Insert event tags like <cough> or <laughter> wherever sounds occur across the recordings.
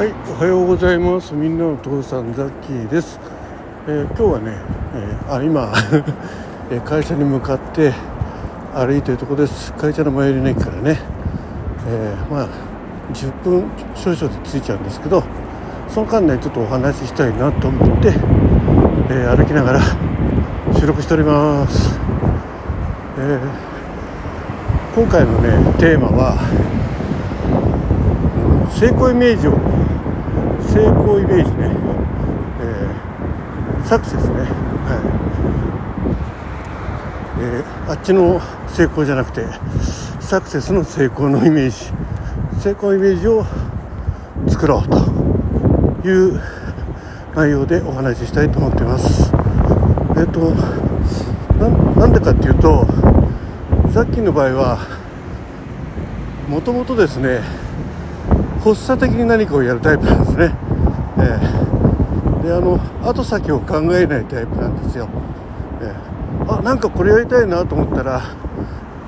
はい、おはようございます。みんなのお父さんザッキーです。えー今日はね、えーあ今 <laughs> えー会社に向かって歩いてるとこです。会社の最寄りの駅からね、えーまあ10分少々で着いちゃうんですけど、その間ねちょっとお話ししたいなと思って、えー歩きながら収録しております。えー今回のねテーマは成功イメージを成功イメージね、えーサクセスね、はい。えーあっちの成功じゃなくてサクセスの成功のイメージ。成功イメージを作ろうという内容でお話ししたいと思ってます。えっ、とななんでかっていうとさっきの場合はもともとですね発作的に何かをやるタイプなんですね、ええ。であの後先を考えないタイプなんですよ、ええ。あなんかこれやりたいなと思ったら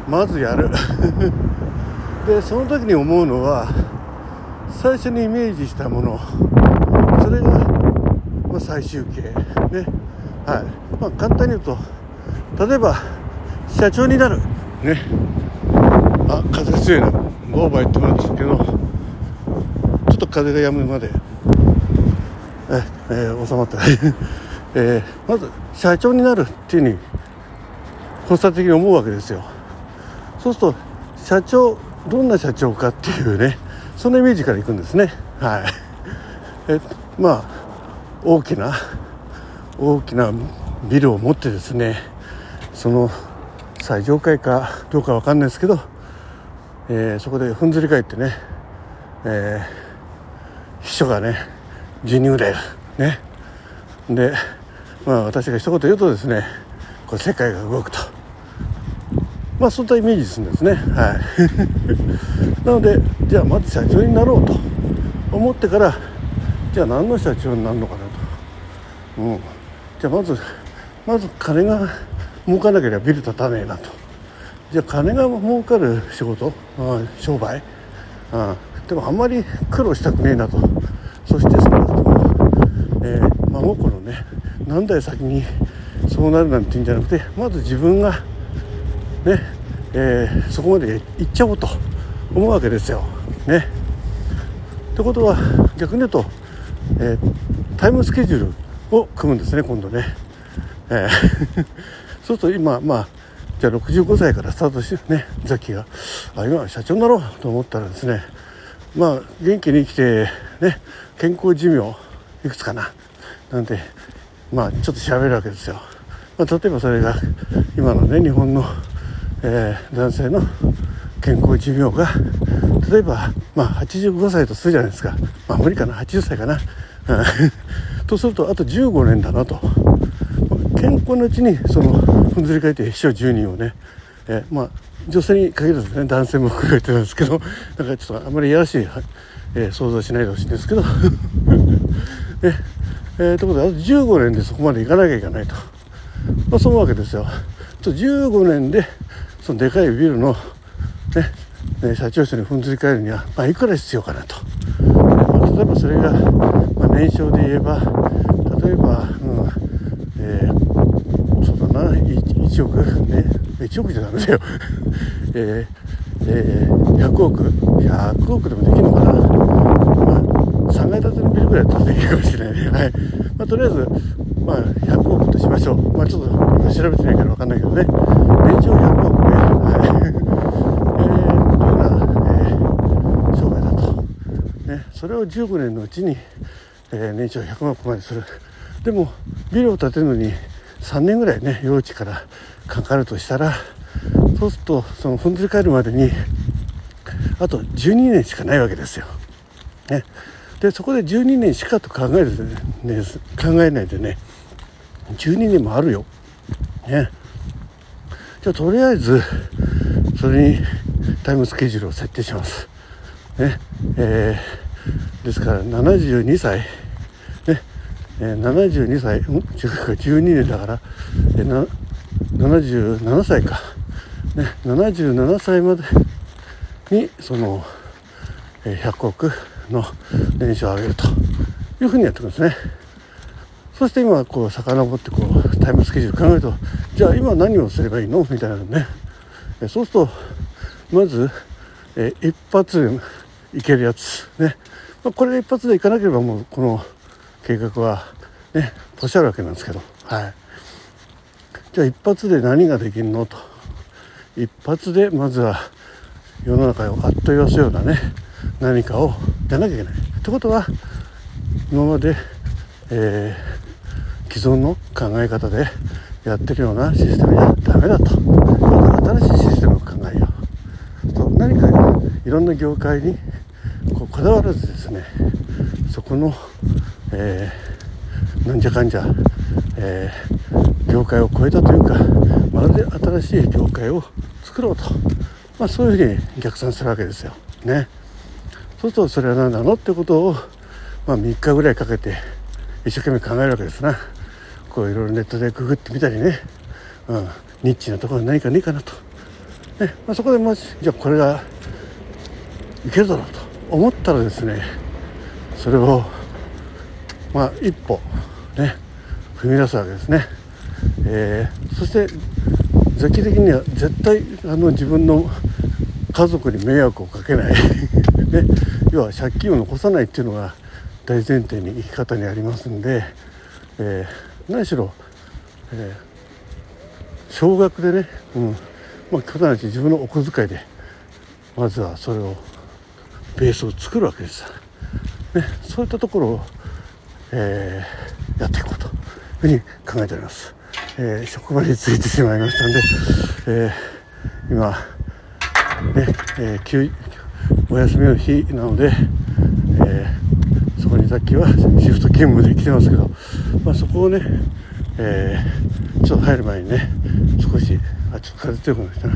まずやる。<laughs> でその時に思うのは最初にイメージしたもの。それが、まあ、最終形。ね。はい。まあ簡単に言うと例えば社長になる。ね。あ風強いな。オーバー言ってもらうんですけど風が止むまで。え、えー収まった、<laughs> えーまず社長になるっていうふうに発作的に思うわけですよ。そうすると社長どんな社長かっていうねそのイメージからいくんですね。はい。えまあ大きな大きなビルを持ってですねその最上階かどうかわかんないですけど、えーそこでふんずり返ってね、えー秘書がね10人ぐらいいるね。でまあ私が一言言うとですねこれ世界が動くと。まあそういったイメージするんですね。はい。<laughs> なのでじゃあまず社長になろうと思ってからじゃあ何の社長になるのかなと、うん、じゃあまずまず金が儲かなければビル建たねえなと。じゃあ金が儲かる仕事商売。あでもあんまり苦労したくねえなとそしてその後えー真心ね何代先にそうなるなんて言うんじゃなくてまず自分がね、えーそこまで行っちゃおうと思うわけですよ。ね。ってことは逆に言うと、えータイムスケジュールを組むんですね今度ね。えー <laughs> そうすると今まあじゃあ65歳からスタートしてねザッキがあ今は社長になろうと思ったらですねまあ元気に生きてね健康寿命いくつかななんてまあちょっと調べるわけですよ、まあ、例えばそれが今のね日本の、えー男性の健康寿命が例えばまあ85歳とするじゃないですか。まあ無理かな80歳かな、<laughs> とするとあと15年だなと。健康のうちにそのふんずり返って秘書10人をね、えーまあ女性に限らずね男性も含めてなんですけどだかちょっとあんまりいやらしい、えー想像しないでほしいんですけど。<laughs> ねえー、ということであと15年でそこまで行かなきゃいけないと、まあ、そういうわけですよ。ちょ15年でそのでかいビルの、ねね、社長室にふんずり返るには、まあ、いくら必要かなと、まあ、例えばそれが、まあ、年商で言えば例えば、うんえー 1, 億ね。1億じゃダメだよ。<laughs> えーえー100億。100億でもできるのかな、まあ、3階建てのビルぐらいだったらできるかもしれないね。はい、まあ、とりあえず、まあ、100億としましょう。まあちょっと今調べてないから分かんないけどね。年商100億ね。はい。<laughs> えー、というような、えー商売だと。ね、それを15年のうちに、えー年商100万個までする。でもビルを建てるのに3年ぐらいね用地からかかるとしたらそうするとそのふんずり返るまでにあと12年しかないわけですよ。ね、でそこで12年しかと考えるね考えないでね12年もあるよ。ね、じゃあとりあえずそれにタイムスケジュールを設定します。ねえーですから72歳、えー72歳ん？違うか12年だから、えーな77歳か、ね、77歳までにその、えー100億の練習を上げるというふうにやってますね。そして今こう遡ってこうタイムスケジュール考えるとじゃあ今何をすればいいの？みたいなのね。そうするとまず、え一発でいけるやつね、まあ、これで一発でいかなければもうこの計画はねポシャるわけなんですけど。はい。じゃあ一発で何ができるのと。一発でまずは世の中をあっと言わすようなね何かをやらなきゃいけない。ってことは今まで、えー、既存の考え方でやってるようなシステムじゃダメだと。新しいシステムを考えよう。と何かいろんな業界にこうこだわらずですねそこの、えー、なんじゃかんじゃ、えー、業界を超えたというかまるで新しい業界を作ろうと、まあ、そういうふうに逆算するわけですよ。ね。そうするとそれは何なのってことを、まあ、3日ぐらいかけて一生懸命考えるわけですな。こういろいろネットでググってみたりね、うん、ニッチなところに何かねえかなと。ねまあ、そこでもしじゃあこれがいけるだろうと思ったらですねそれをまあ一歩ね踏み出すわけですね。えー、そして絶対的には絶対あの自分の家族に迷惑をかけない <laughs> ね、要は借金を残さないっていうのが大前提に生き方にありますんで、えー、何しろ、えー、少額でね、うんまあ、必ず自分のお小遣いでまずはそれをベースを作るわけです、ね、そういったところを、えー、やっていこうというふうに考えております。えー、職場に着いてしまいましたんで、えー、今ね、えー、休お休みの日なので、えー、そこにさっきはシフト勤務で来てますけど、まあ、そこをね、えー、ちょっと入る前にね少しあちょっと風強くなってきたな、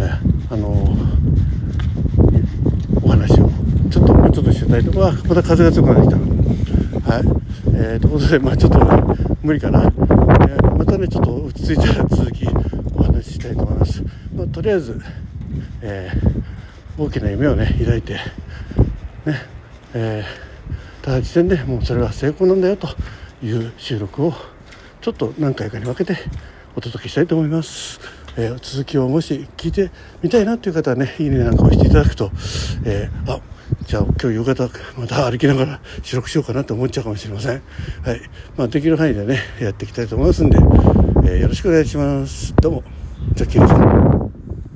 え、あのお話をちょっともうちょっとしてたいとまた風が強くなってきたはい。えー、ということでまあちょっと無理かな。またねちょっと落ち着いたら続きお話ししたいと思います、まあ、とりあえず、えー、大きな夢をね抱いてねえー、ただ時点でもうそれは成功なんだよという収録をちょっと何回かに分けてお届けしたいと思います、えー、続きをもし聞いてみたいなという方はねいいねなんかをしていただくと、えー、あじゃあ今日夕方また歩きながら収録しようかなと思っちゃうかもしれません。はい。まあできる範囲でね、やっていきたいと思いますんで、えー、よろしくお願いします。どうも、ジャッキーでした。